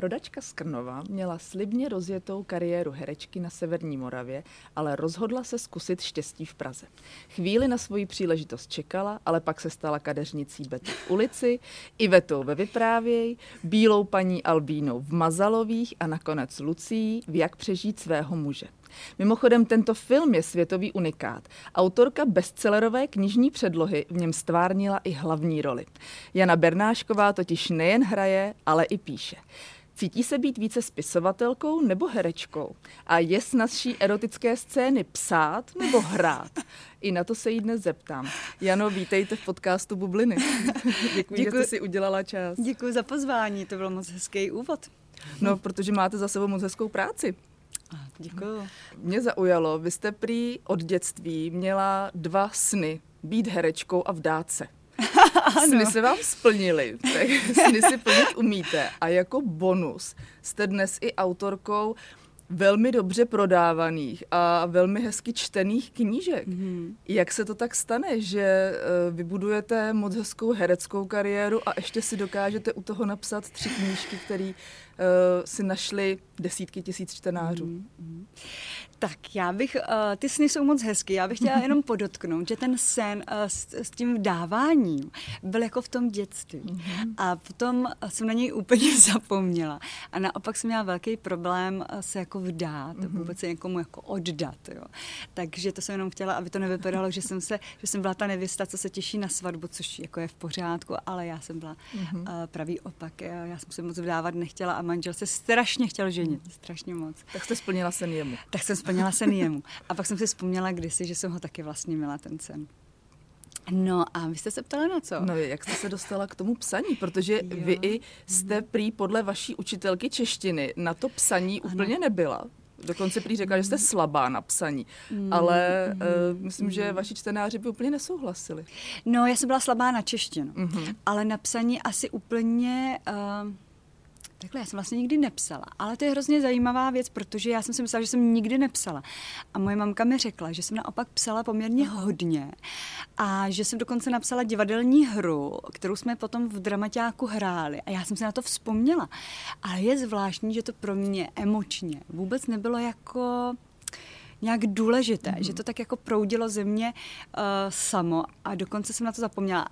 Rodačka z Krnova měla slibně rozjetou kariéru herečky na Severní Moravě, ale rozhodla se zkusit štěstí v Praze. Chvíli na svoji příležitost čekala, ale pak se stala kadeřnicí Bety v ulici, Ivetou ve Vyprávěj, bílou paní Albínou v Mazalových a nakonec Lucí v Jak přežít svého muže. Mimochodem, tento film je světový unikát. Autorka bestsellerové knižní předlohy v něm stvárnila i hlavní roli. Jana Bernášková totiž nejen hraje, ale i píše. Cítí se být více spisovatelkou nebo herečkou? A je snazší erotické scény psát nebo hrát? I na to se jí dnes zeptám. Jano, vítejte v podcastu Bubliny. Děkuji, Děkuji, že jste si udělala čas. Děkuji za pozvání, to byl moc hezký úvod. No, protože máte za sebou moc hezkou práci. Děkuji. Mě zaujalo, vy jste prý od dětství měla dva sny. Být herečkou a vdát se. Sny se vám splnily, tak sny si plnit umíte. A jako bonus jste dnes i autorkou velmi dobře prodávaných a velmi hezky čtených knížek. Mm-hmm. Jak se to tak stane, že uh, vybudujete moc hezkou hereckou kariéru a ještě si dokážete u toho napsat tři knížky, které uh, si našly desítky tisíc čtenářů? Mm-hmm. Tak já bych, uh, ty sny jsou moc hezky, já bych chtěla jenom podotknout, že ten sen uh, s, s tím dáváním byl jako v tom dětství. Mm-hmm. A potom jsem na něj úplně zapomněla. A naopak jsem měla velký problém se jako vdát, mm-hmm. vůbec se někomu jako oddat. Jo. Takže to jsem jenom chtěla, aby to nevypadalo, že jsem, se, že jsem byla ta nevěsta, co se těší na svatbu, což jako je v pořádku, ale já jsem byla mm-hmm. uh, pravý opak. Já jsem se moc vdávat nechtěla a manžel se strašně chtěl ženit, strašně moc. Tak jste splnila sen jemu. Tak jsem splnila sen jemu. A pak jsem si vzpomněla kdysi, že jsem ho taky vlastně měla ten sen. No a vy jste se ptala na co? No jak jste se dostala k tomu psaní, protože jo. vy i jste prý podle vaší učitelky češtiny na to psaní ano. úplně nebyla. Dokonce prý řekla, že jste slabá na psaní, mm, ale mm, uh, myslím, mm. že vaši čtenáři by úplně nesouhlasili. No, já jsem byla slabá na češtinu, mm-hmm. ale na psaní asi úplně... Uh, Takhle, já jsem vlastně nikdy nepsala, ale to je hrozně zajímavá věc, protože já jsem si myslela, že jsem nikdy nepsala. A moje mamka mi řekla, že jsem naopak psala poměrně hodně a že jsem dokonce napsala divadelní hru, kterou jsme potom v dramaťáku hráli a já jsem si na to vzpomněla. Ale je zvláštní, že to pro mě emočně vůbec nebylo jako nějak důležité, mm-hmm. že to tak jako proudilo ze mě uh, samo a dokonce jsem na to zapomněla.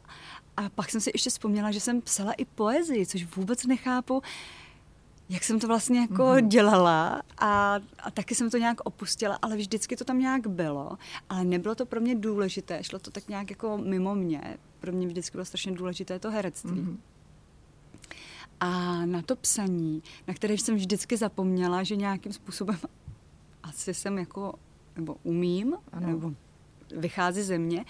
A pak jsem si ještě vzpomněla, že jsem psala i poezii, což vůbec nechápu, jak jsem to vlastně jako mm-hmm. dělala a, a taky jsem to nějak opustila, ale vždycky to tam nějak bylo, ale nebylo to pro mě důležité, šlo to tak nějak jako mimo mě. Pro mě vždycky bylo strašně důležité to herectví. Mm-hmm. A na to psaní, na které jsem vždycky zapomněla, že nějakým způsobem asi jsem jako, nebo umím, ano. nebo vychází ze mě,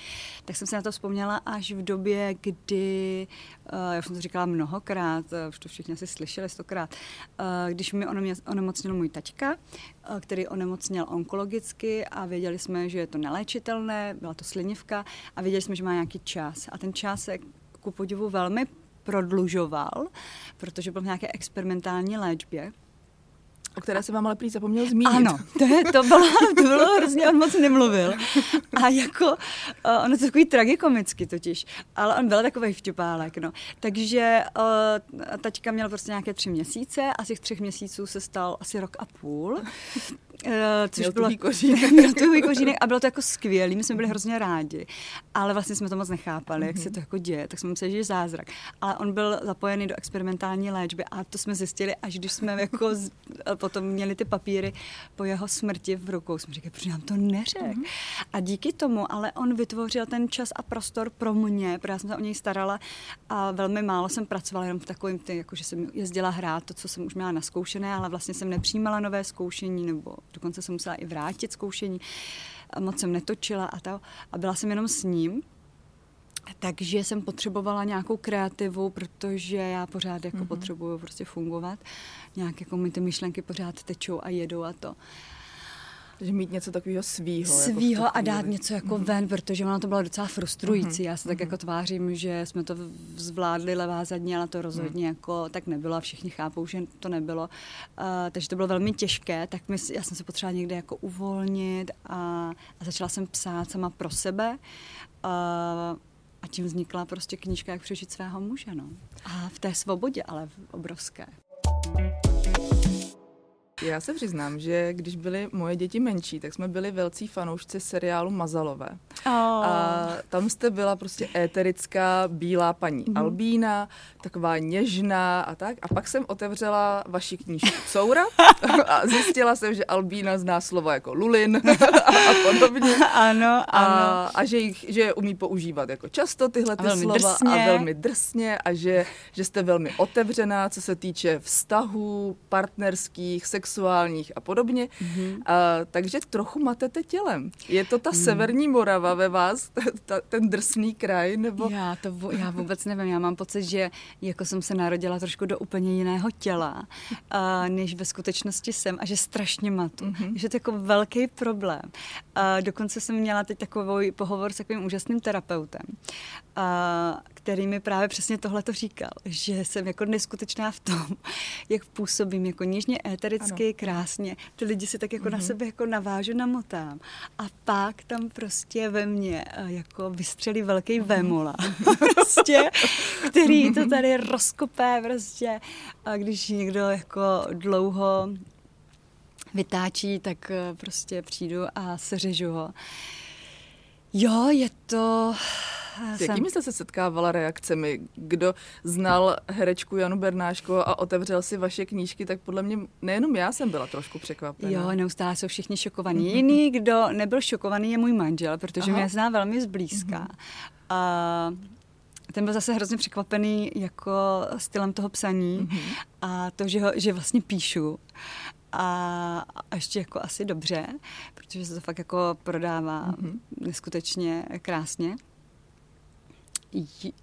tak jsem se na to vzpomněla až v době, kdy, uh, já jsem to říkala mnohokrát, uh, už to všichni asi slyšeli stokrát, uh, když mi onemocnil můj taťka, který onemocněl onkologicky a věděli jsme, že je to neléčitelné, byla to slinivka a věděli jsme, že má nějaký čas. A ten čas se ku podivu velmi prodlužoval, protože byl v nějaké experimentální léčbě, O které se vám ale prý zapomněl zmínit. Ano, to, je, to, bylo, to bylo hrozně, on moc nemluvil. A jako, uh, ono to takový tragikomicky totiž, ale on byl takový vtipálek, no. Takže uh, taťka měl prostě nějaké tři měsíce a z třech měsíců se stal asi rok a půl. Uh, což měl bylo, kořínek. měl tuhý kořínek a bylo to jako skvělý, my jsme byli hrozně rádi, ale vlastně jsme to moc nechápali, mm-hmm. jak se to jako děje, tak jsme mysleli, že je zázrak. Ale on byl zapojený do experimentální léčby a to jsme zjistili, až když jsme jako z, potom měli ty papíry po jeho smrti v rukou. Jsme říkali, proč nám to neřek? Mm-hmm. A díky tomu, ale on vytvořil ten čas a prostor pro mě, protože já jsem se o něj starala a velmi málo jsem pracovala jenom v takovým, ty, jako že jsem jezdila hrát to, co jsem už měla naskoušené, ale vlastně jsem nepřijímala nové zkoušení, nebo dokonce jsem musela i vrátit zkoušení. A moc jsem netočila a to. A byla jsem jenom s ním. Takže jsem potřebovala nějakou kreativu, protože já pořád jako mm-hmm. potřebuju prostě fungovat. Nějak jako mi ty myšlenky pořád tečou a jedou a to. Takže mít něco takového svýho. Svýho jako a dát něco jako mm-hmm. ven, protože ono to bylo docela frustrující. Mm-hmm. Já se tak mm-hmm. jako tvářím, že jsme to zvládli levá zadní, ale to rozhodně mm. jako tak nebylo a všichni chápou, že to nebylo. Uh, takže to bylo velmi těžké, tak my, já jsem se potřebovala někde jako uvolnit a, a začala jsem psát sama pro sebe. Uh, a tím vznikla prostě knížka, jak přežít svého muže. No. A v té svobodě, ale obrovské. Já se přiznám, že když byly moje děti menší, tak jsme byli velcí fanoušci seriálu Mazalové. Oh. A tam jste byla prostě éterická bílá paní mm. Albína, taková něžná a tak. A pak jsem otevřela vaši knížku Coura a zjistila jsem, že Albína zná slovo jako lulin a, a podobně. Ano, ano. A, a že, jich, že je umí používat jako často tyhle ty slova drsně. a velmi drsně a že, že jste velmi otevřená, co se týče vztahů, partnerských, sexuálních sexuálních a podobně. Mm-hmm. A, takže trochu matete tělem. Je to ta mm. severní Morava ve vás, ta, ten drsný kraj? Nebo... Já to já vůbec nevím. Já mám pocit, že jako jsem se narodila trošku do úplně jiného těla, a, než ve skutečnosti jsem a že strašně matu. Mm-hmm. Že to je jako velký problém. A, dokonce jsem měla teď takový pohovor s takovým úžasným terapeutem, a, který mi právě přesně tohle to říkal, že jsem jako neskutečná v tom, jak působím jako něžně étericky, ano. krásně. Ty lidi si tak jako mm-hmm. na mhm. sebe jako navážu, namotám. A pak tam prostě ve mně eh, jako vystřelí velký mm-hmm. vémola. prostě, který to tady rozkopé prostě. A když někdo jako dlouho vytáčí, tak eh, prostě přijdu a seřežu ho. Jo, je to s jakými jste se setkávala reakcemi? Kdo znal herečku Janu Bernáško a otevřel si vaše knížky, tak podle mě nejenom já jsem byla trošku překvapená. Jo, neustále jsou všichni šokovaní. Jiný, kdo nebyl šokovaný, je můj manžel, protože Aha. mě zná velmi zblízka. Mhm. A ten byl zase hrozně překvapený jako stylem toho psaní mm-hmm. a to, že, ho, že vlastně píšu a, a ještě jako asi dobře, protože se to fakt jako prodává mm-hmm. neskutečně krásně.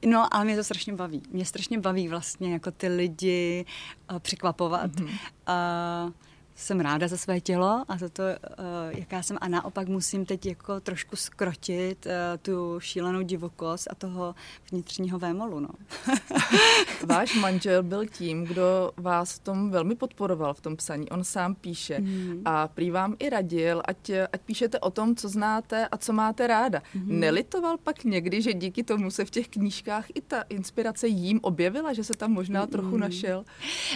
No, ale mě to strašně baví. Mě strašně baví vlastně jako ty lidi uh, překvapovat. Mm-hmm. Uh, jsem ráda za své tělo a za to, uh, jaká jsem a naopak musím teď jako trošku skrotit uh, tu šílenou divokost a toho vnitřního vémolu. No. Váš manžel byl tím, kdo vás v tom velmi podporoval v tom psaní. On sám píše mm. a prý vám i radil, ať, ať píšete o tom, co znáte a co máte ráda. Mm. Nelitoval pak někdy, že díky tomu se v těch knížkách i ta inspirace jím objevila, že se tam možná trochu našel?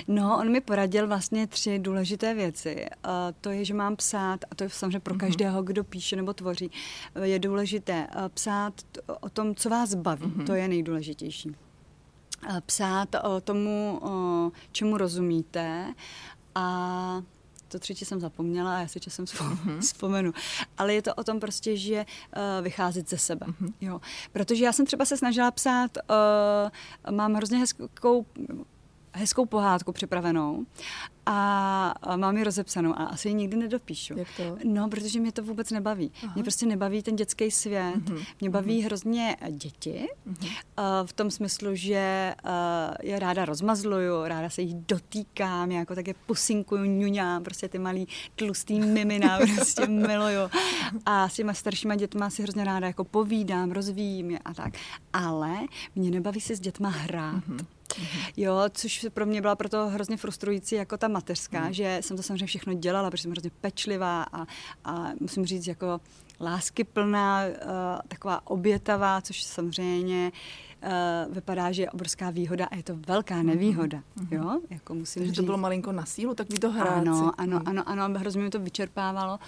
No, on mi poradil vlastně tři důležité věci věci. A to je, že mám psát, a to je samozřejmě pro mhm. každého, kdo píše nebo tvoří, je důležité psát o tom, co vás baví. Mm-hmm. To je nejdůležitější. Psát o tomu, o čemu rozumíte a to třetí jsem zapomněla a já si časem mm-hmm. vzpomenu. Ale je to o tom prostě, že uh, vycházet ze sebe. Mm-hmm. Jo. Protože já jsem třeba se snažila psát, uh, mám hrozně hezkou hezkou pohádku připravenou a mám ji rozepsanou a asi ji nikdy nedopíšu. Jak to? No, protože mě to vůbec nebaví. Aha. Mě prostě nebaví ten dětský svět. Uh-huh. Mě baví uh-huh. hrozně děti uh-huh. uh, v tom smyslu, že uh, je ráda rozmazluju, ráda se jich dotýkám, jako tak je pusinkuju, ňuňám, prostě ty malý tlustý mimina prostě miluju. A s těma staršíma dětma si hrozně ráda jako povídám, rozvíjím je a tak. Ale mě nebaví si s dětma hrát. Mm-hmm. Jo, což pro mě byla proto hrozně frustrující jako ta mateřská, mm. že jsem to samozřejmě všechno dělala, protože jsem hrozně pečlivá a, a musím říct jako láskyplná, uh, taková obětavá, což samozřejmě uh, vypadá, že je obrovská výhoda a je to velká mhm. nevýhoda. Mm-hmm. Jo? Jako musím Takže říct. to bylo malinko na sílu, tak vy to hráci. Ano, ano, mhm. ano, ano, hrozně mi to vyčerpávalo.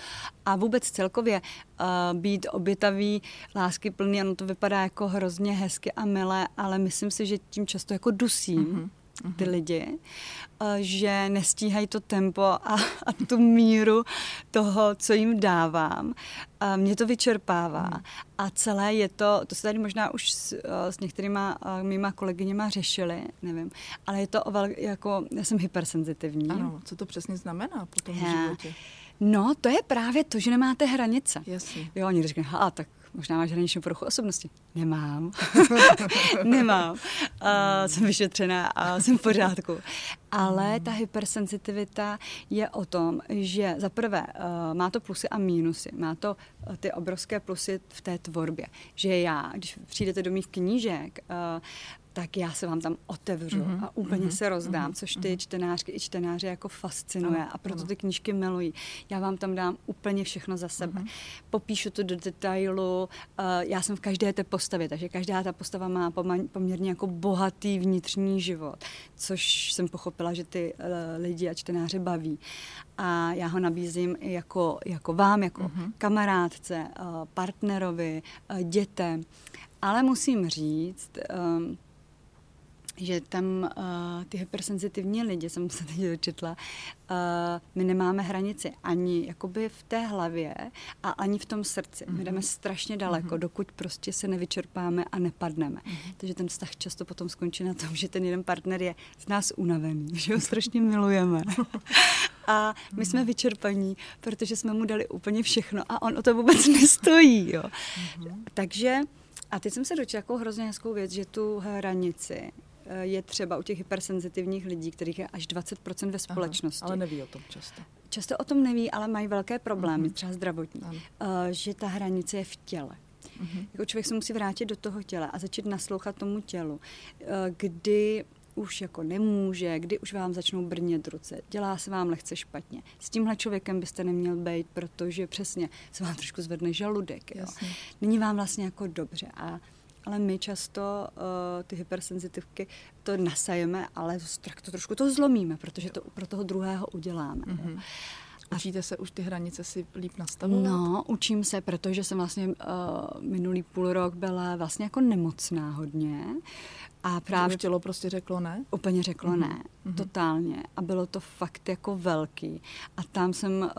A vůbec celkově uh, být obětavý, láskyplný, ano, to vypadá jako hrozně hezky a milé, ale myslím si, že tím často jako dusím. Mm-hmm ty lidi, eh, že nestíhají to tempo a, a tu míru toho, co jim dávám. A mě to vyčerpává. Mhm. A celé je to, to se tady možná už s, eh, s některýma eh, mýma kolegyněma řešili, nevím, ale je to ovel, jako, já jsem hypersenzitivní. Ano, co to přesně znamená po tom já, životě? No, to je právě to, že nemáte hranice. Jasně. Jo, někdo řekne, a tak možná máš hraniční poruchu osobnosti. Nemám. Nemám. Uh, jsem vyšetřená a jsem v pořádku. Ale ta hypersenzitivita je o tom, že za prvé uh, má to plusy a mínusy. Má to uh, ty obrovské plusy v té tvorbě. Že já, když přijdete do mých knížek, uh, tak já se vám tam otevřu mm-hmm. a úplně mm-hmm. se rozdám, mm-hmm. což ty čtenářky i čtenáři jako fascinuje ano, a proto ano. ty knížky milují. Já vám tam dám úplně všechno za sebe. Mm-hmm. Popíšu to do detailu, uh, já jsem v každé té postavě, takže každá ta postava má poměrně jako bohatý vnitřní život, což jsem pochopila, že ty uh, lidi a čtenáře baví. A já ho nabízím jako, jako vám, jako mm-hmm. kamarádce, uh, partnerovi, uh, dětem. Ale musím říct, um, že tam uh, ty hypersenzitivní lidi, jsem se teď dočetla, uh, my nemáme hranici ani jakoby v té hlavě a ani v tom srdci. Mm-hmm. My jdeme mhm. strašně daleko, mm-hmm. dokud prostě se nevyčerpáme a nepadneme. Mm-hmm. Takže ten vztah často potom skončí na tom, že ten jeden partner je z nás unavený, že ho strašně milujeme. a my jsme mhm. vyčerpaní, protože jsme mu dali úplně všechno a on o to vůbec nestojí. Jo. Mm-hmm. Takže a teď jsem se dočetla jako hrozně hezkou věc, že tu hranici je třeba u těch hypersenzitivních lidí, kterých je až 20% ve společnosti. Aha, ale neví o tom často. Často o tom neví, ale mají velké problémy, uh-huh. třeba zdravotní, uh, že ta hranice je v těle. Uh-huh. Jako člověk se musí vrátit do toho těla a začít naslouchat tomu tělu, uh, kdy už jako nemůže, kdy už vám začnou brnět ruce, dělá se vám lehce špatně. S tímhle člověkem byste neměl být, protože přesně se vám trošku zvedne žaludek. Jo. Není vám vlastně jako dobře. A ale my často uh, ty hypersenzitivky to nasajeme, ale tak to trošku to zlomíme, protože to pro toho druhého uděláme. Mm-hmm. Učíte se už ty hranice si líp nastavovat? No, učím se, protože jsem vlastně uh, minulý půl rok byla vlastně jako nemocná hodně. A právě už tělo prostě řeklo ne? Úplně řeklo mm-hmm. ne, mm-hmm. totálně. A bylo to fakt jako velký. A tam jsem uh,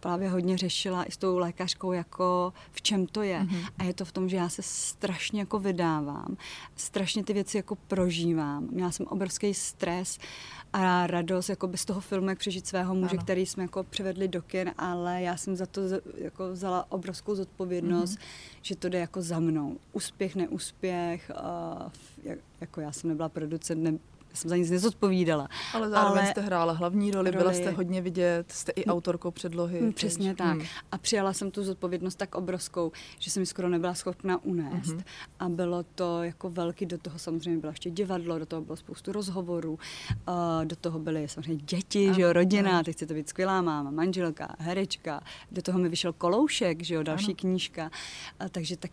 právě hodně řešila i s tou lékařkou, jako v čem to je. Mm-hmm. A je to v tom, že já se strašně jako vydávám, strašně ty věci jako prožívám. Měla jsem obrovský stres a radost jako bez toho filmu, jak přežít svého muže, ano. který jsme jako převedli do kin, ale já jsem za to jako vzala obrovskou zodpovědnost, mm-hmm. že to jde jako za mnou. Úspěch, neúspěch, uh, jak, jako já jsem nebyla producent, ne, jsem za nic nezodpovídala. Ale zároveň ale jste hrála hlavní roli, roli, byla jste hodně vidět, jste i autorkou předlohy. Hmm, přesně teď. tak. Hmm. A přijala jsem tu zodpovědnost tak obrovskou, že jsem mi skoro nebyla schopna unést. Hmm. A bylo to jako velký, do toho samozřejmě bylo ještě divadlo, do toho bylo spoustu rozhovorů, uh, do toho byly samozřejmě děti, že jo, rodina, teď chce to být skvělá máma, manželka, herečka, do toho mi vyšel koloušek, že jo, další ano. knížka. Uh, takže tak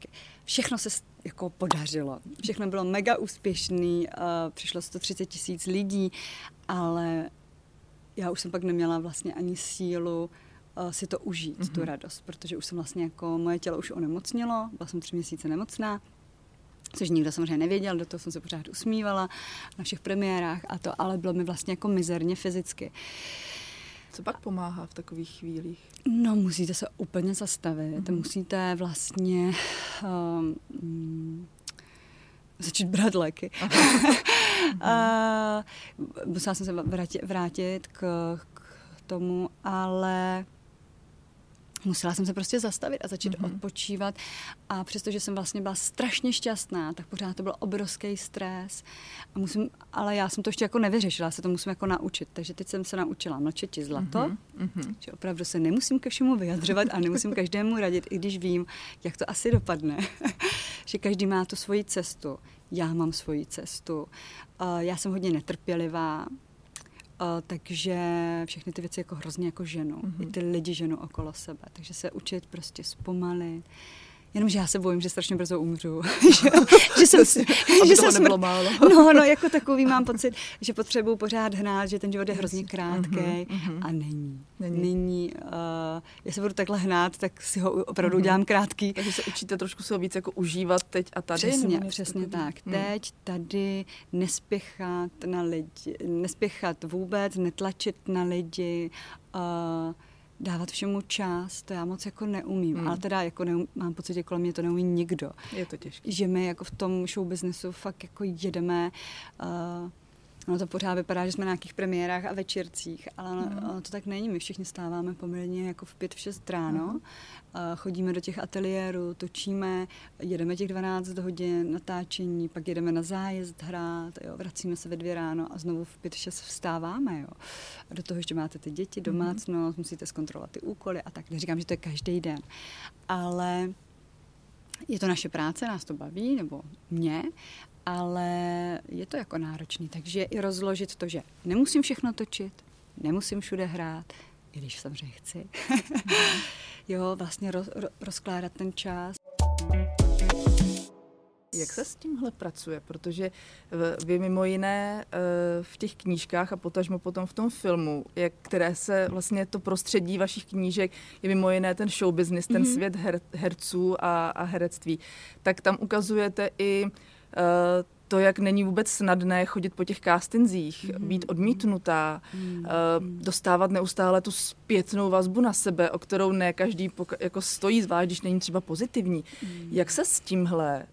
všechno se jako podařilo. Všechno bylo mega úspěšný, přišlo 130 tisíc lidí, ale já už jsem pak neměla vlastně ani sílu si to užít, mm-hmm. tu mhm. radost, protože už jsem vlastně jako, moje tělo už onemocnilo, byla jsem tři měsíce nemocná, což nikdo samozřejmě nevěděl, do toho jsem se pořád usmívala na všech premiérách a to, ale bylo mi vlastně jako mizerně fyzicky. Uh, co pak pomáhá v takových chvílích? No, musíte se úplně zastavit. Mm-hmm. Musíte vlastně um, začít brát léky. uh, musela jsem se vrátit, vrátit k, k tomu, ale musela jsem se prostě zastavit a začít mm-hmm. odpočívat. A přestože jsem vlastně byla strašně šťastná, tak pořád to byl obrovský stres. A musím, ale já jsem to ještě jako nevyřešila, se to musím jako naučit. Takže teď jsem se naučila mlčet ti zlato, mm-hmm. že opravdu se nemusím ke všemu vyjadřovat a nemusím každému radit, i když vím, jak to asi dopadne. že každý má tu svoji cestu. Já mám svoji cestu. Uh, já jsem hodně netrpělivá, takže všechny ty věci jako hrozně jako ženu. Mm-hmm. I ty lidi ženu okolo sebe. Takže se učit prostě zpomalit, Jenomže já se bojím, že strašně brzo umřu. že, že jsem že jsem nebylo smrt... málo. no, no, jako takový mám pocit, že potřebuji pořád hnát, že ten život je hrozně krátký uh-huh, uh-huh. a není. Není. není uh, já se budu takhle hnát, tak si ho opravdu uh-huh. dělám krátký. Takže se učíte trošku se ho víc jako užívat teď a tady? Přesně, přesně tak. Uh-huh. Teď, tady, nespěchat na lidi, nespěchat vůbec, netlačit na lidi, uh, dávat všemu čas, to já moc jako neumím, hmm. ale teda jako neum, mám pocit, že kolem mě to neumí nikdo. Je to těžké. Že my jako v tom show businessu fakt jako jedeme uh, Ono to pořád vypadá, že jsme na nějakých premiérách a večercích, ale mm. ono to tak není. My všichni stáváme poměrně jako v pět, v šest ráno, mm. chodíme do těch ateliérů, točíme, jedeme těch 12 hodin natáčení, pak jedeme na zájezd hrát, jo, vracíme se ve dvě ráno a znovu v pět, šest vstáváme. Jo. A do toho ještě máte ty děti, mhm. domácnost, mm. musíte zkontrolovat ty úkoly a tak. Neříkám, že to je každý den, ale je to naše práce, nás to baví, nebo mě, ale je to jako náročný. Takže i rozložit to, že nemusím všechno točit, nemusím všude hrát, i když samozřejmě chci. jo, vlastně roz, rozkládat ten čas. Jak se s tímhle pracuje? Protože vy mimo jiné eh, v těch knížkách a potažmo potom v tom filmu, jak, které se vlastně to prostředí vašich knížek je mimo jiné ten show business, ten mm-hmm. svět her, herců a, a herectví, tak tam ukazujete i to, jak není vůbec snadné chodit po těch castingzích, mm-hmm. být odmítnutá, mm-hmm. dostávat neustále tu zpětnou vazbu na sebe, o kterou ne každý jako stojí, zvlášť když není třeba pozitivní. Mm-hmm. Jak se s tímhle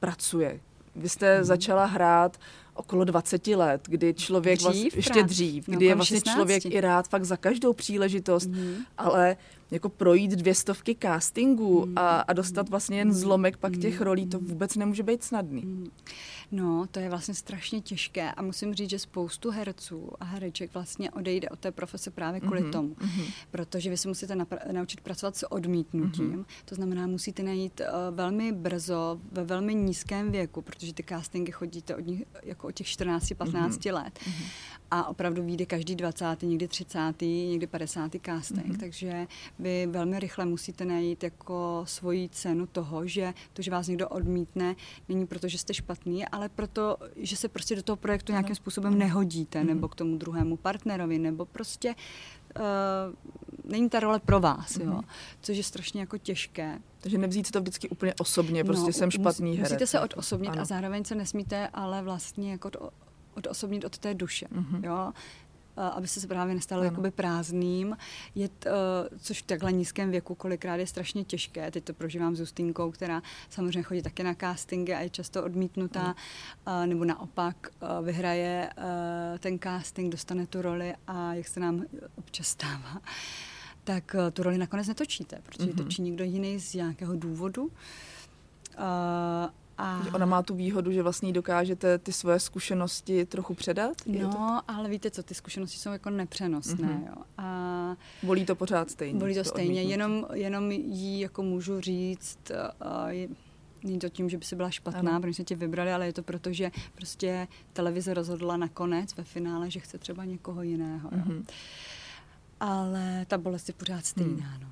pracuje? Vy jste mm-hmm. začala hrát okolo 20 let, kdy člověk dřív, vlastně, ještě dřív, kdy no, je vlastně 16. člověk i rád fakt za každou příležitost, mm. ale jako projít dvě stovky castingů mm. a, a dostat vlastně jen zlomek pak těch rolí, to vůbec nemůže být snadný. Mm. No, to je vlastně strašně těžké a musím říct, že spoustu herců a hereček vlastně odejde od té profese právě kvůli mm-hmm. tomu. Mm-hmm. Protože vy si musíte napra- naučit pracovat s odmítnutím. Mm-hmm. To znamená, musíte najít uh, velmi brzo, ve velmi nízkém věku, protože ty castingy chodíte od nich jako od těch 14-15 mm-hmm. let. Mm-hmm. A opravdu vyjde každý 20., někdy 30., někdy 50. casting. Mm-hmm. Takže vy velmi rychle musíte najít jako svoji cenu toho, že to, že vás někdo odmítne, není proto, že jste špatný, ale proto, že se prostě do toho projektu nějakým způsobem nehodíte, mm-hmm. nebo k tomu druhému partnerovi, nebo prostě uh, není ta role pro vás, jo, mm-hmm. což je strašně jako těžké. Takže nevzít to vždycky úplně osobně, prostě no, jsem špatný musí, herec. Musíte se odosobnit a zároveň se nesmíte ale vlastně jako to odosobnit od té duše, mm-hmm. jo aby se právě nestalo ano. jakoby prázdným, je t, uh, což v takhle nízkém věku kolikrát je strašně těžké. Teď to prožívám s Justínkou, která samozřejmě chodí taky na castingy a je často odmítnutá, uh, nebo naopak vyhraje ten casting, dostane tu roli a jak se nám občas stává, tak tu roli nakonec netočíte, protože mm-hmm. točí někdo jiný z nějakého důvodu. Uh, a... Ona má tu výhodu, že vlastně dokážete ty svoje zkušenosti trochu předat? No, to... ale víte co, ty zkušenosti jsou jako nepřenosné. Mm-hmm. Jo. A... Bolí to pořád stejně? Bolí to, to stejně, jenom, jenom jí jako můžu říct, uh, je, Není to tím, že by si byla špatná, ano. protože jsme tě vybrali, ale je to proto, že prostě televize rozhodla nakonec ve finále, že chce třeba někoho jiného. Mm-hmm. Jo. Mhm. Ale ta bolest je pořád stejná. Mm. No.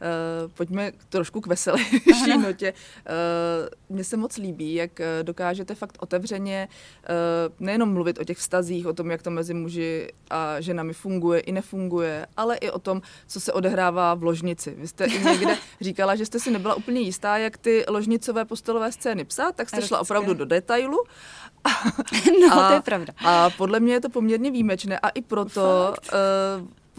Uh, pojďme trošku k veselější notě. Uh, mně se moc líbí, jak eh, dokážete fakt otevřeně uh, nejenom mluvit o těch vztazích, o tom, jak to mezi muži a ženami funguje i nefunguje, ale i o tom, co se odehrává v ložnici. Vy jste i někde říkala, že jste si nebyla úplně jistá, jak ty ložnicové postelové scény psát, tak jste šla opravdu do detailu. no, a, to je pravda. A podle mě je to poměrně výjimečné a i proto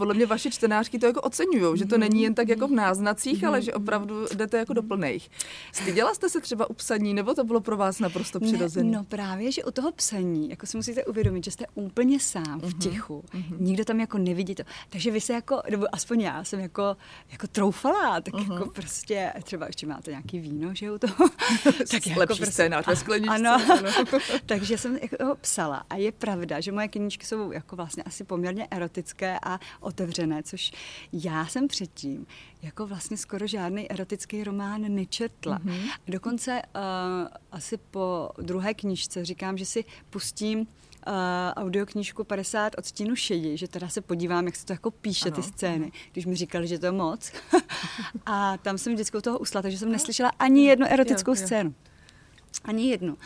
podle mě vaše čtenářky to jako oceňují, že to není jen tak jako v náznacích, ale že opravdu jdete jako do plných. Styděla jste se třeba u psaní, nebo to bylo pro vás naprosto přirozené? No právě, že u toho psaní, jako si musíte uvědomit, že jste úplně sám v mhm, tichu. Uh-huh. Nikdo tam jako nevidí to. Takže vy se jako, nebo aspoň já jsem jako, jako troufala, tak uh-huh. jako prostě, třeba ještě máte nějaký víno, že u toho. tak jako Lepší prostě, scénář ve skleničce. Ano, takže jsem jako psala. A je pravda, že moje knížky jsou jako vlastně asi poměrně erotické a otevřené, což já jsem předtím jako vlastně skoro žádný erotický román nečetla. Mm-hmm. Dokonce uh, asi po druhé knížce říkám, že si pustím uh, audioknížku 50 odstínů šedí, že teda se podívám, jak se to jako píše ano, ty scény, když mi říkali, že to je moc. a tam jsem vždycky u toho usla, takže jsem neslyšela ani jednu erotickou jo, jo. scénu. Ani jednu.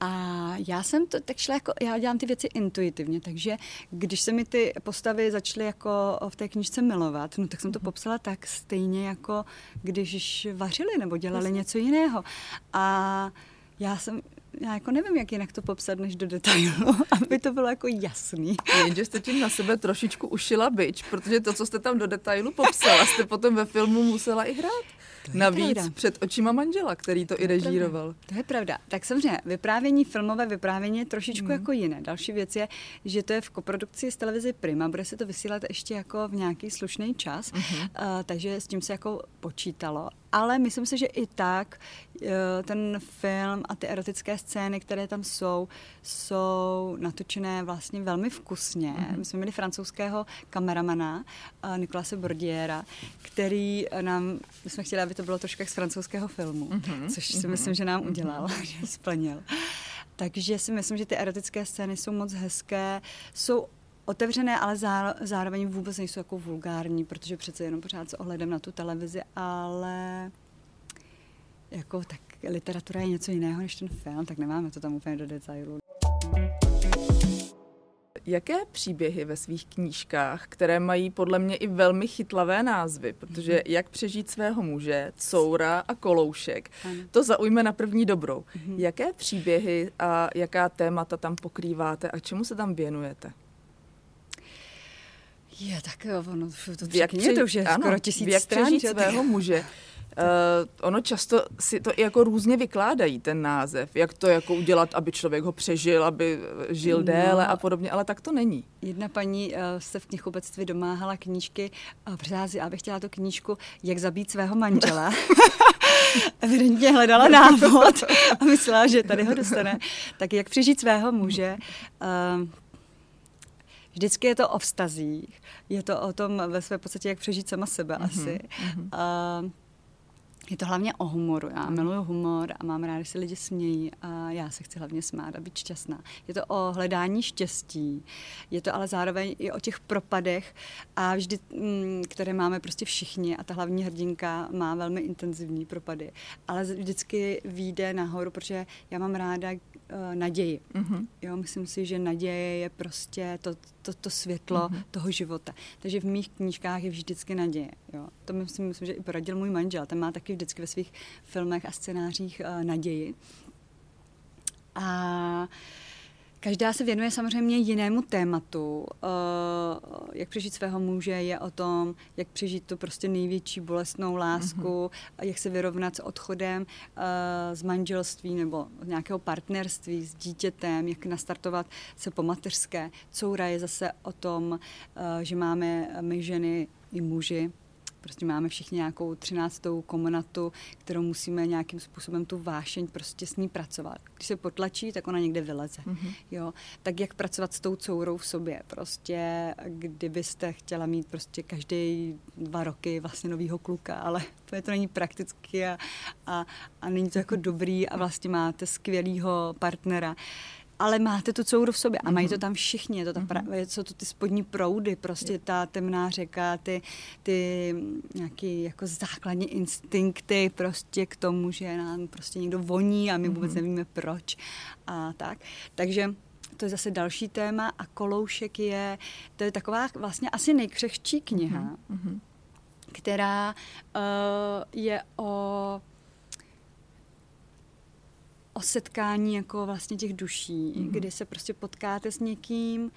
A já jsem to tak šla jako, já dělám ty věci intuitivně, takže když se mi ty postavy začaly jako v té knižce milovat, no tak jsem to mhm. popsala tak stejně jako když vařili nebo dělali Jasně. něco jiného. A já jsem, já jako nevím, jak jinak to popsat, než do detailu, aby to bylo jako jasný. Jenže jste tím na sebe trošičku ušila byč, protože to, co jste tam do detailu popsala, jste potom ve filmu musela i hrát. Navíc pravda. před očima manžela, který to, to i režíroval. To je pravda. Tak samozřejmě, vyprávění, filmové vyprávění je trošičku mm. jako jiné. Další věc je, že to je v koprodukci s televizi Prima, bude se to vysílat ještě jako v nějaký slušný čas, mm-hmm. uh, takže s tím se jako počítalo. Ale myslím si, že i tak uh, ten film a ty erotické scény, které tam jsou, jsou natočené vlastně velmi vkusně. Mm-hmm. My jsme měli francouzského kameramana uh, Nikolase Bordiera, který nám, my jsme chtěli, aby to bylo trošku jak z francouzského filmu, mm-hmm. což si mm-hmm. myslím, že nám udělal, mm-hmm. že splnil. Takže si myslím, že ty erotické scény jsou moc hezké, jsou otevřené, ale zároveň vůbec nejsou jako vulgární, protože přece jenom pořád s ohledem na tu televizi, ale jako tak literatura je něco jiného než ten film, tak nemáme to tam úplně do detailu. Jaké příběhy ve svých knížkách, které mají podle mě i velmi chytlavé názvy, protože mm-hmm. jak přežít svého muže, coura a koloušek, to zaujme na první dobrou. Mm-hmm. Jaké příběhy a jaká témata tam pokrýváte a čemu se tam věnujete? Je, tak ono, to, jak při, to už je ano, skoro tisíc jak stran. přežít svého muže. Uh, ono často si to i jako různě vykládají, ten název. Jak to jako udělat, aby člověk ho přežil, aby žil no, déle a podobně, ale tak to není. Jedna paní uh, se v knihkupectví domáhala knížky a přihází, aby chtěla tu knížku Jak zabít svého manžela. Evidentně hledala návod a myslela, že tady ho dostane. Tak jak přežít svého muže. Uh, Vždycky je to o vztazích, je to o tom ve své podstatě, jak přežít sama sebe mm-hmm. asi. Mm-hmm. Uh, je to hlavně o humoru. Já miluju humor a mám ráda, že se lidi smějí a já se chci hlavně smát a být šťastná. Je to o hledání štěstí, je to ale zároveň i o těch propadech, a vždy, mm, které máme prostě všichni a ta hlavní hrdinka má velmi intenzivní propady. Ale vždycky vyjde nahoru, protože já mám ráda uh, naději. Mm-hmm. Jo, myslím si, že naděje je prostě to, to, to světlo mm-hmm. toho života. Takže v mých knížkách je vždycky naděje. Jo. To myslím, myslím, že i poradil můj manžel. Ten má taky vždycky ve svých filmech a scénářích uh, naději. A Každá se věnuje samozřejmě jinému tématu. Uh, jak přežít svého muže je o tom, jak přežít tu prostě největší bolestnou lásku, uh-huh. jak se vyrovnat s odchodem uh, z manželství nebo nějakého partnerství s dítětem, jak nastartovat se po mateřské. Coura je zase o tom, uh, že máme my ženy i muži Prostě máme všichni nějakou třináctou komnatu, kterou musíme nějakým způsobem tu vášeň prostě s ní pracovat. Když se potlačí, tak ona někde vyleze. Mm-hmm. Jo? Tak jak pracovat s tou courou v sobě? Prostě kdybyste chtěla mít prostě každý dva roky vlastně novýho kluka, ale to, je, to není prakticky a, a, a není to jako dobrý a vlastně máte skvělýho partnera. Ale máte tu couru v sobě a mají to mhm. tam všichni, je to ta pra, mhm. jsou to ty spodní proudy, prostě ta temná řeka, ty, ty nějaký jako základní instinkty prostě k tomu, že nám prostě někdo voní a my vůbec mhm. nevíme proč a tak. Takže to je zase téma a Koloušek je, to je taková vlastně asi nejkřehčí kniha, která uh, je o o setkání jako vlastně těch duší, mm-hmm. kdy se prostě potkáte s někým,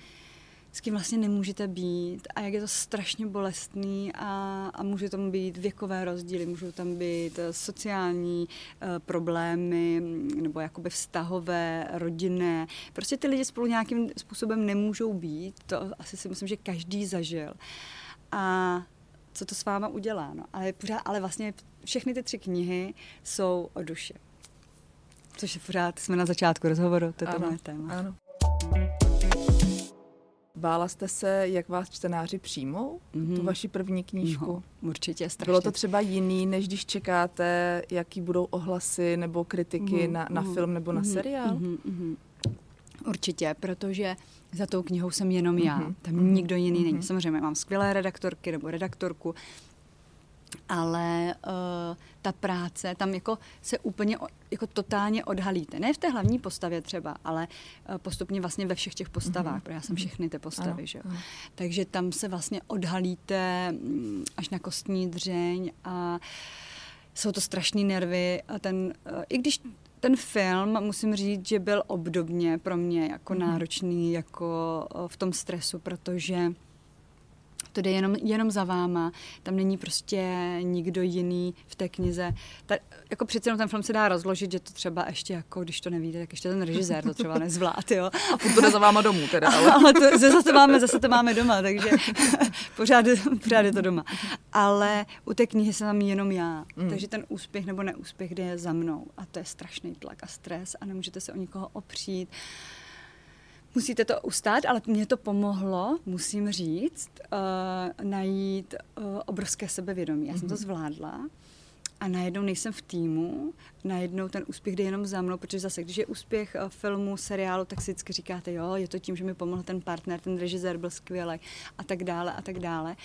s kým vlastně nemůžete být a jak je to strašně bolestný a, a může tam být věkové rozdíly, můžou tam být eh, sociální uh, problémy nebo jakoby vztahové, rodinné. Prostě ty lidi spolu nějakým způsobem nemůžou být, to asi si myslím, že každý zažil. A co to s váma udělá, no. Ale, pořád, ale vlastně všechny ty tři knihy jsou o duši. Což je pořád, jsme na začátku rozhovoru, to je to moje téma. Ano. Bála jste se, jak vás čtenáři přijmou, mm-hmm. tu vaši první knížku? No, určitě, strašně. Bylo to třeba jiný, než když čekáte, jaký budou ohlasy nebo kritiky mm-hmm. na, na mm-hmm. film nebo na mm-hmm. seriál? Mm-hmm. Určitě, protože za tou knihou jsem jenom já. Mm-hmm. Tam mm-hmm. nikdo jiný mm-hmm. není. Samozřejmě mám skvělé redaktorky nebo redaktorku, ale uh, ta práce, tam jako se úplně jako totálně odhalíte. Ne v té hlavní postavě třeba, ale uh, postupně vlastně ve všech těch postavách, mm-hmm. protože já jsem mhm. všechny ty postavy, ano, že jo. Ano. Takže tam se vlastně odhalíte mm, až na kostní dřeň a jsou to strašné nervy a ten, uh, i když ten film, musím říct, že byl obdobně pro mě jako mm-hmm. náročný, jako v tom stresu, protože to jde jenom, jenom za váma, tam není prostě nikdo jiný v té knize. Ta, jako přece jenom ten film se dá rozložit, že to třeba ještě jako, když to nevíte, tak ještě ten režisér to třeba nezvlád, jo. A to jde za váma domů teda, ale. ale to, zase, to máme, zase to máme doma, takže pořád, pořád je to doma. Ale u té knihy jsem tam jenom já, mm. takže ten úspěch nebo neúspěch jde za mnou a to je strašný tlak a stres a nemůžete se o nikoho opřít. Uh, Musíte to ustát, ale mě to pomohlo, musím říct, uh, najít uh, obrovské sebevědomí. Já mm-hmm. jsem to mhm. zvládla a najednou nejsem v týmu, najednou ten úspěch jde jenom za mnou, protože zase, když je úspěch uh, filmu, seriálu, tak si vždycky říkáte, jo, je to tím, že mi pomohl ten partner, ten režisér byl skvělý a tak dále a tak dále.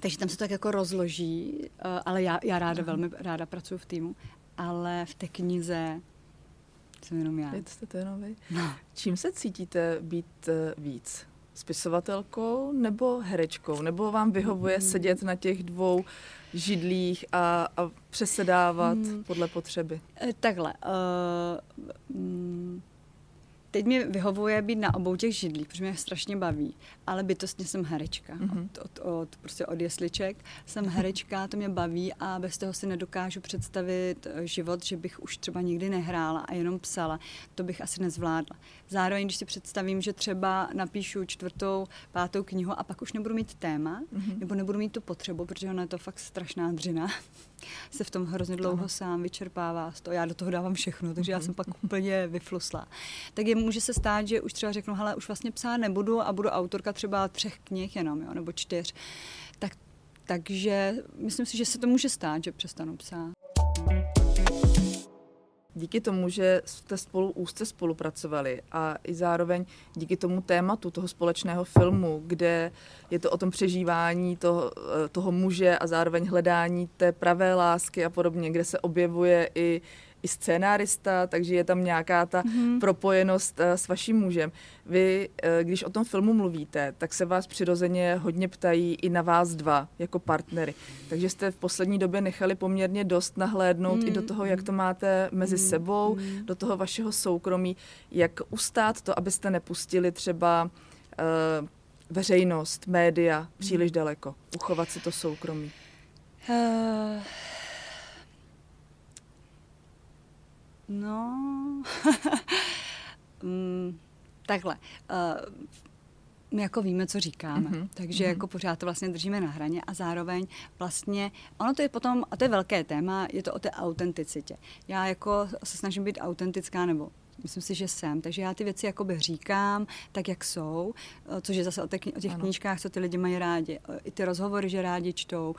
Takže tam se to tak jako rozloží, uh, ale já, já ráda, mm-hmm. velmi ráda pracuji v týmu, ale v té knize jsem jenom já. Jste to jenom vy. No. Čím se cítíte být eh, víc? Spisovatelkou nebo herečkou? Nebo vám vyhovuje hmm. sedět na těch dvou židlích a, a přesedávat hmm. podle potřeby? Eh, takhle. Uh, teď mi vyhovuje být na obou těch židlích, protože mě strašně baví, ale bytostně jsem herečka. Mm-hmm. Od, od, od, prostě od jesliček jsem herečka, to mě baví a bez toho si nedokážu představit eh, život, že bych už třeba nikdy nehrála a jenom psala. To bych asi nezvládla. Zároveň, když si představím, že třeba napíšu čtvrtou, pátou knihu a pak už nebudu mít téma, mm-hmm. nebo nebudu mít tu potřebu, protože ona je to fakt strašná dřina, se v tom hrozně dlouho ano. sám vyčerpává. To já do toho dávám všechno, takže já jsem pak úplně vyflusla. Tak je, může se stát, že už třeba řeknu, hele, už vlastně psát nebudu a budu autorka třeba třech knih jenom, jo, nebo čtyř. Tak, takže myslím si, že se to může stát, že přestanu psát díky tomu, že jste spolu úzce spolupracovali a i zároveň díky tomu tématu toho společného filmu, kde je to o tom přežívání toho, eh, toho muže a zároveň hledání té pravé lásky a podobně, kde se objevuje i i scénárista, takže je tam nějaká ta mm-hmm. propojenost uh, s vaším mužem. Vy, uh, když o tom filmu mluvíte, tak se vás přirozeně hodně ptají i na vás dva jako partnery. Takže jste v poslední době nechali poměrně dost nahlédnout mm-hmm. i do toho, jak to máte mezi mm-hmm. sebou, mm-hmm. do toho vašeho soukromí, jak ustát to, abyste nepustili třeba uh, veřejnost, média příliš mm-hmm. daleko, uchovat si to soukromí. Uh... No, mm, takhle. Uh, my jako víme, co říkáme, mm-hmm. takže mm-hmm. jako pořád to vlastně držíme na hraně a zároveň vlastně, ono to je potom, a to je velké téma, je to o té autenticitě. Já jako se snažím být autentická, nebo myslím si, že jsem, takže já ty věci jakoby říkám tak, jak jsou, eh, což je zase o, těch, o těch knížkách, co ty lidi mají rádi, eh, i ty rozhovory, že rádi čtou,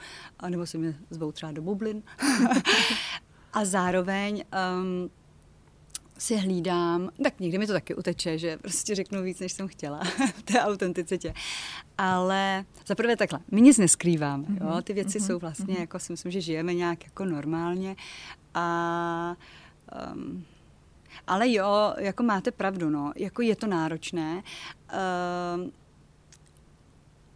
nebo se mě zvou třeba do bublin. a zároveň um, si hlídám, tak někdy mi to taky uteče, že prostě řeknu víc, než jsem chtěla v té autenticitě. Ale zaprvé takhle, my nic neskrýváme, jo? Mhm, ty věci mm-hmm. jsou vlastně, mm-hmm. jako si myslím, že žijeme nějak jako normálně a um, ale jo, jako máte pravdu, no, jako je to náročné. Um,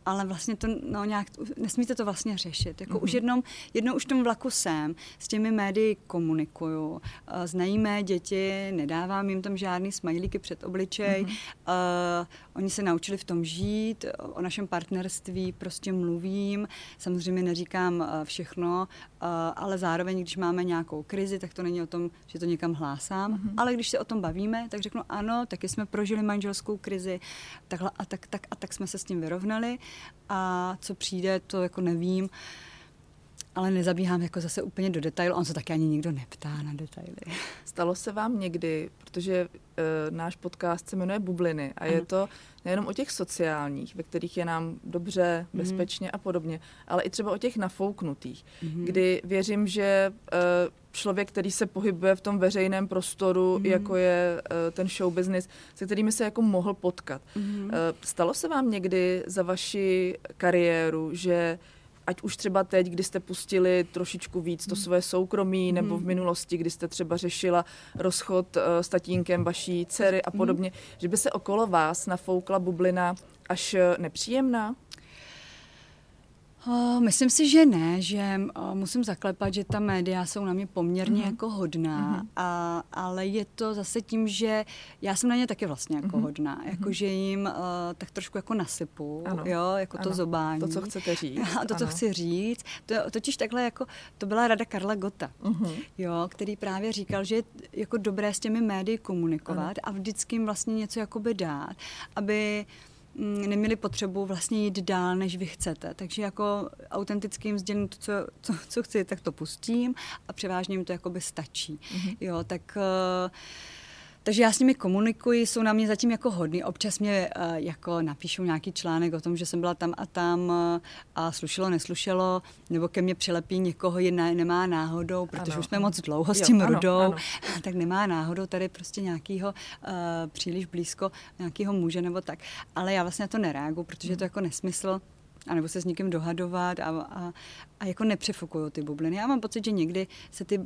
ale vlastně to no, nějak, nesmíte to vlastně řešit. Jako mm-hmm. už jednou, jednou už v tom vlaku jsem, s těmi médii komunikuju, uh, znají mé děti, nedávám jim tam žádný smajlíky před obličej, mm-hmm. uh, oni se naučili v tom žít, o našem partnerství prostě mluvím, samozřejmě neříkám uh, všechno, uh, ale zároveň, když máme nějakou krizi, tak to není o tom, že to někam hlásám, mm-hmm. ale když se o tom bavíme, tak řeknu ano, taky jsme prožili manželskou krizi, takhle a tak, tak a tak jsme se s tím vyrovnali a co přijde, to jako nevím. Ale nezabíhám jako zase úplně do detailu. On se taky ani nikdo neptá na detaily. Stalo se vám někdy, protože uh, náš podcast se jmenuje Bubliny a ano. je to nejenom o těch sociálních, ve kterých je nám dobře, mm. bezpečně a podobně, ale i třeba o těch nafouknutých, mm. kdy věřím, že uh, člověk, který se pohybuje v tom veřejném prostoru, mm. jako je uh, ten show business, se kterými se jako mohl potkat. Mm. Uh, stalo se vám někdy za vaši kariéru, že ať už třeba teď, kdy jste pustili trošičku víc to mhm. své soukromí, mm. nebo v minulosti, kdy jste třeba řešila rozchod uh, s tatínkem vaší dcery a mhm. podobně, mm. že by se okolo vás nafoukla bublina až nepříjemná? Myslím si, že ne, že musím zaklepat, že ta média jsou na mě poměrně mm-hmm. jako hodná, mm-hmm. a, ale je to zase tím, že já jsem na ně taky vlastně jako mm-hmm. hodná, jako že jim uh, tak trošku jako nasypu, ano. jo, jako ano. to zobání. To, co chcete říct. A to, ano. co chci říct. To, totiž takhle jako, to byla rada Karla Gota, mm-hmm. jo, který právě říkal, že je jako dobré s těmi médii komunikovat ano. a vždycky jim vlastně něco jakoby dát, aby neměli potřebu vlastně jít dál, než vy chcete. Takže jako autenticky jim sdělím to, co, co, co chci, tak to pustím a převážně jim to jakoby stačí. Mm-hmm. Jo, tak uh, takže já s nimi komunikuji, jsou na mě zatím jako hodný. Občas mě uh, jako napíšou nějaký článek o tom, že jsem byla tam a tam uh, a slušelo, neslušelo, nebo ke mně přilepí někoho, jedna nemá náhodou, protože ano. už jsme moc dlouho s tím jo, rudou, ano, ano. tak nemá náhodou tady prostě nějakýho uh, příliš blízko, nějakýho muže nebo tak. Ale já vlastně na to nereaguju, protože je to jako nesmysl anebo se s někým dohadovat a, a, a jako nepřefukují ty bubliny. Já mám pocit, že někdy se ty, uh,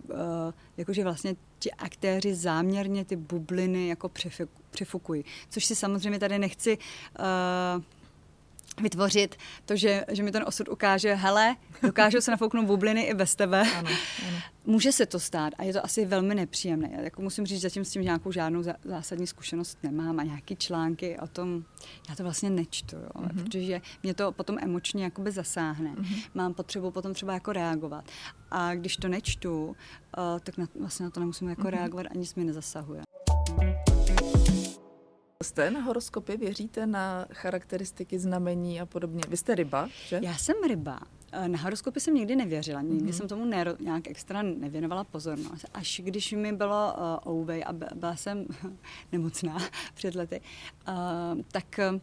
jakože vlastně ti aktéři záměrně ty bubliny jako přefukují, což si samozřejmě tady nechci uh, vytvořit to, že, že mi ten osud ukáže, hele, dokážu se nafouknout bubliny i bez tebe. Ano, ano. Může se to stát a je to asi velmi nepříjemné. Já jako musím říct, zatím s tím nějakou žádnou zásadní zkušenost nemám a nějaký články o tom, já to vlastně nečtu, jo, mm-hmm. protože mě to potom emočně jakoby zasáhne. Mm-hmm. Mám potřebu potom třeba jako reagovat. A když to nečtu, uh, tak na, vlastně na to nemusím jako mm-hmm. reagovat, ani mi nezasahuje. Jste na horoskopy, věříte na charakteristiky znamení a podobně? Vy jste ryba, že? Já jsem ryba. Eh, na horoskopy jsem nikdy nevěřila, nikdy mm-hmm. jsem tomu ne, nějak extra nevěnovala pozornost. Až když mi bylo uh, ouvej a byla jsem nemocná před lety, uh, tak uh,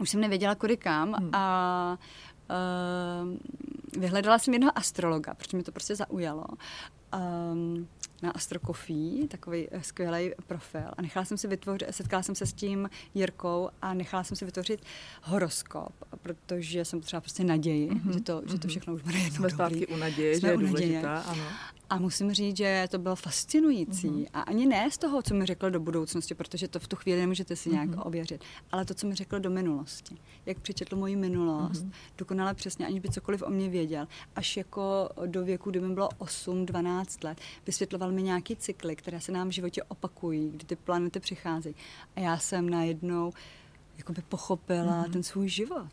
už jsem nevěděla kudy kam mm. a uh, vyhledala jsem jednoho astrologa, protože mi to prostě zaujalo. Um, na Astrokofí, takový eh, skvělý profil. A nechala jsem si vytvořit, setkala jsem se s tím Jirkou a nechala jsem si vytvořit horoskop, protože jsem potřeba prostě naději, mm-hmm. že, to, mm-hmm. že to mhm. všechno už bude jednou Jsme zpátky u naděje, Jsme že je důležitá, ano. A musím říct, že to bylo fascinující. Mm-hmm. A ani ne z toho, co mi řekl do budoucnosti, protože to v tu chvíli nemůžete si nějak mm-hmm. ověřit, ale to, co mi řekl do minulosti. Jak přečetl moji minulost, mm-hmm. dokonale přesně, aniž by cokoliv o mě věděl. Až jako do věku, kdy mi bylo 8-12 let, vysvětloval mi nějaké cykly, které se nám v životě opakují, kdy ty planety přicházejí. A já jsem najednou jakoby pochopila mm-hmm. ten svůj život.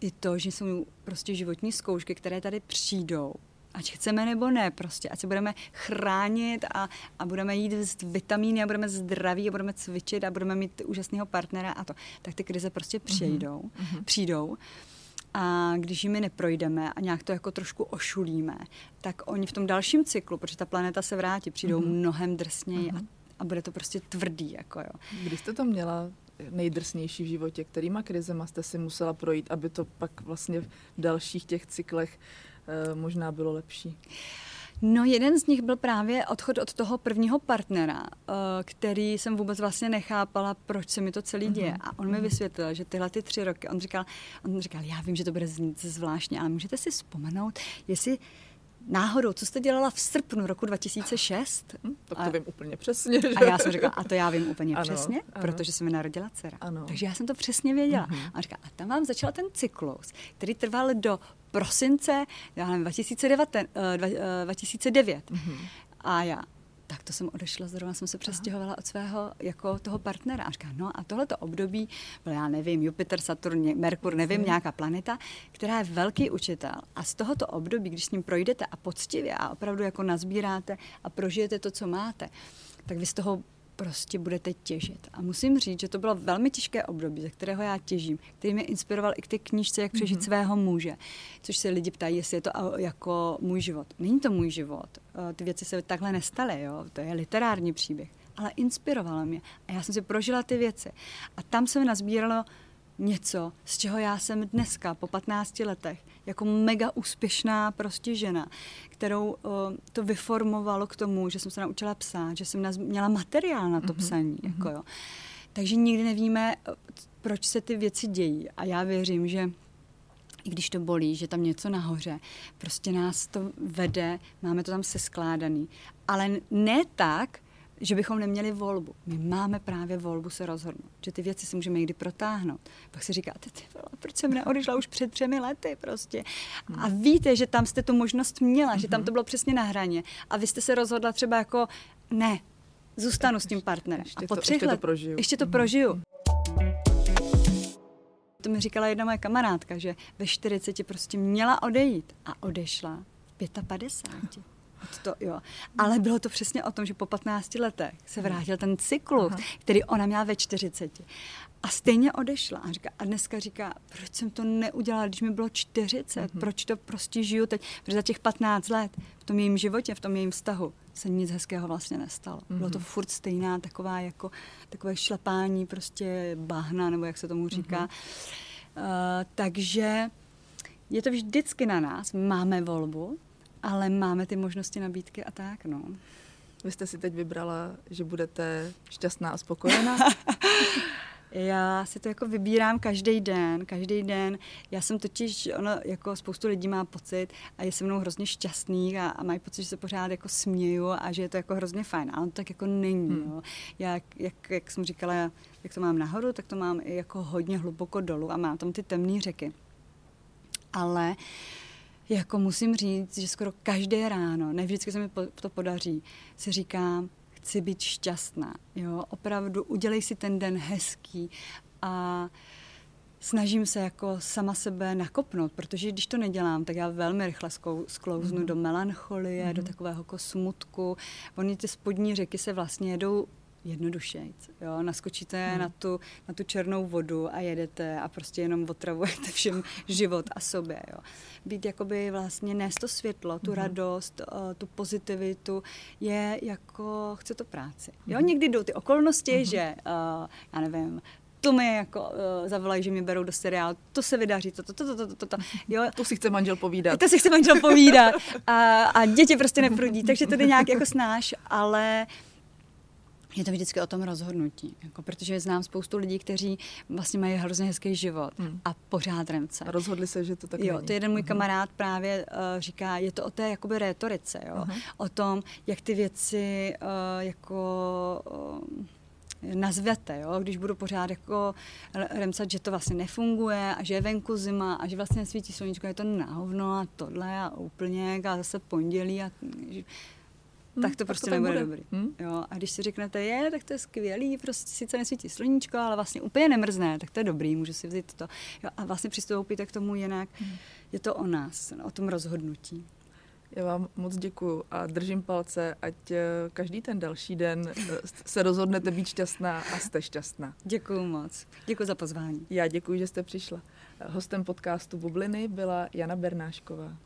I to, že jsou prostě životní zkoušky, které tady přijdou ať chceme nebo ne, prostě, ať se budeme chránit a, a budeme jít vitamíny a budeme zdraví a budeme cvičit a budeme mít úžasného partnera a to, tak ty krize prostě mhm. přijdou, mm-hmm. přijdou. A když jimi neprojdeme a nějak to jako trošku ošulíme, tak oni v tom dalším cyklu, protože ta planeta se vrátí, přijdou mm-hmm. mnohem drsněji mm-hmm. a, mhm. a bude to prostě tvrdý. Jako jo. Když jste to měla nejdrsnější v životě, kterýma krizema jste si musela projít, aby to pak vlastně v dalších těch cyklech Eh, možná bylo lepší? No jeden z nich byl právě odchod od toho prvního partnera, eh, který jsem vůbec vlastně nechápala, proč se mi to celý děje. A on mi mhm. vysvětlil, že tyhle ty tři roky, on říkal, on říkal, já vím, že to bude znít zvláštně, ale můžete si vzpomenout, jestli náhodou, co jste dělala v srpnu roku 2006? Hm, tak to a, vím úplně přesně. Že? A já jsem řekla, a to já vím úplně ano, přesně, ano. protože se mi narodila dcera. Ano. Takže já jsem to přesně věděla. Uh-huh. A říká, a tam vám začal ten cyklus, který trval do prosince já nevím, 2009. Uh, 2009. Uh-huh. A já, tak to jsem odešla, zrovna jsem se přestěhovala od svého jako toho partnera. A říká, no a tohleto období byl, já nevím, Jupiter, Saturn, Merkur, nevím, hmm. nějaká planeta, která je velký učitel. A z tohoto období, když s ním projdete a poctivě a opravdu jako nazbíráte a prožijete to, co máte, tak vy z toho prostě budete těžit. A musím říct, že to bylo velmi těžké období, ze kterého já těžím, který mě inspiroval i k té knížce, jak přežít mm-hmm. svého muže. Což se lidi ptají, jestli je to jako můj život. Není to můj život. Eh, ty věci se takhle nestaly, jo? to je literární příběh. Ale inspirovala mě. A já jsem si prožila ty věci. A tam se mi nazbíralo něco, z čeho já jsem dneska po 15 letech jako mega úspěšná prostě žena, kterou uh, to vyformovalo k tomu, že jsem se naučila psát, že jsem měla materiál na to mm-hmm. psaní. Mm-hmm. Jako jo. Takže nikdy nevíme, eh, proč se ty věci dějí. A já věřím, že i když to bolí, že tam něco nahoře, prostě nás to vede, máme to tam seskládaný. Ale ne tak, že bychom neměli volbu. My máme právě volbu se rozhodnout, že ty věci si můžeme někdy protáhnout. Pak si říkáte, ty vole, proč jsem neodešla už před třemi lety prostě. A víte, že tam jste tu možnost měla, že tam to bylo přesně na hraně. A vy jste se rozhodla třeba jako, ne, zůstanu s tím partnerem. Ještě a po to- třech ještě to let- prožiju. Ještě to prožiju. To mi říkala jedna moje kamarádka, že ve 40 prostě měla odejít a odešla v 55. To, jo. Ale bylo to přesně o tom, že po 15 letech se vrátil ten cyklus, Aha. který ona měla ve 40. A stejně odešla. A, říká, a dneska říká, proč jsem to neudělala, když mi bylo 40, proč to prostě žiju teď, protože za těch 15 let v tom jejím životě, v tom jejím vztahu se nic hezkého vlastně nestalo. Bylo to furt stejná taková jako takové šlapání prostě bahna, nebo jak se tomu říká. Uh, takže je to vždycky na nás, máme volbu, ale máme ty možnosti nabídky a tak, no. Vy jste si teď vybrala, že budete šťastná a spokojená? Já si to jako vybírám každý den, každý den. Já jsem totiž, ono, jako spoustu lidí má pocit a je se mnou hrozně šťastný a, a mají pocit, že se pořád jako směju a že je to jako hrozně fajn. Ale to tak jako není. Hmm. Jo. Já, jak, jak, jsem říkala, jak to mám nahoru, tak to mám i jako hodně hluboko dolů a mám tam ty temné řeky. Ale jako musím říct, že skoro každé ráno, ne vždycky se mi to podaří, si říkám, chci být šťastná. Jo? Opravdu udělej si ten den hezký a snažím se jako sama sebe nakopnout, protože když to nedělám, tak já velmi rychle sklouznu mm. do melancholie, mm. do takového jako smutku. Oni ty spodní řeky se vlastně jedou jednodušejc. Jo? Naskočíte Hmm. na, tu, na tu černou vodu a jedete a prostě jenom otravujete všem život a sobě. Jo? Být jakoby vlastně nést to světlo, tu radost, eh, tu pozitivitu, je jako, chce to práci. Jo? Někdy jdou ty okolnosti, že eh, já nevím, to mi jako uh, zavolají, že mě berou do seriálu, to se vydaří, to, to, to, to, to, to, to. Jo, To si chce manžel povídat. to si chce manžel povídat a, a děti prostě neprudí, takže to jde nějak jako snáš, ale je to vždycky o tom rozhodnutí, jako, protože znám spoustu lidí, kteří vlastně mají hrozně hezký život Hmm. a pořád remce. A rozhodli se, že to tak Jo, není. to jeden můj Mhm. kamarád právě uh, říká, je to o té jakoby rétorice, jo? Aha. o tom, jak ty věci uh, jako uh, nazvete, jo? když budu pořád jako remcat, že to vlastně nefunguje a že je venku zima a že vlastně nesvítí sluníčko, je to na hovno a tohle a úplně a zase pondělí a Hm, tak to tak prostě to nebude bude. dobrý. Hm? Jo, a když si řeknete, je, tak to je skvělý, prostě sice nesvítí sluníčko, ale vlastně úplně nemrzne, tak to je dobrý, můžu si vzít to. Jo, a vlastně přistoupíte k tomu jinak. Je to o nás, o tom rozhodnutí. Já vám moc děkuju a držím palce, ať eh, každý ten další den eh, se rozhodnete být šťastná a jste šťastná. Děkuju moc. Děkuji za pozvání. Já děkuji, že jste přišla. Hostem podcastu Bubliny byla Jana Bernášková.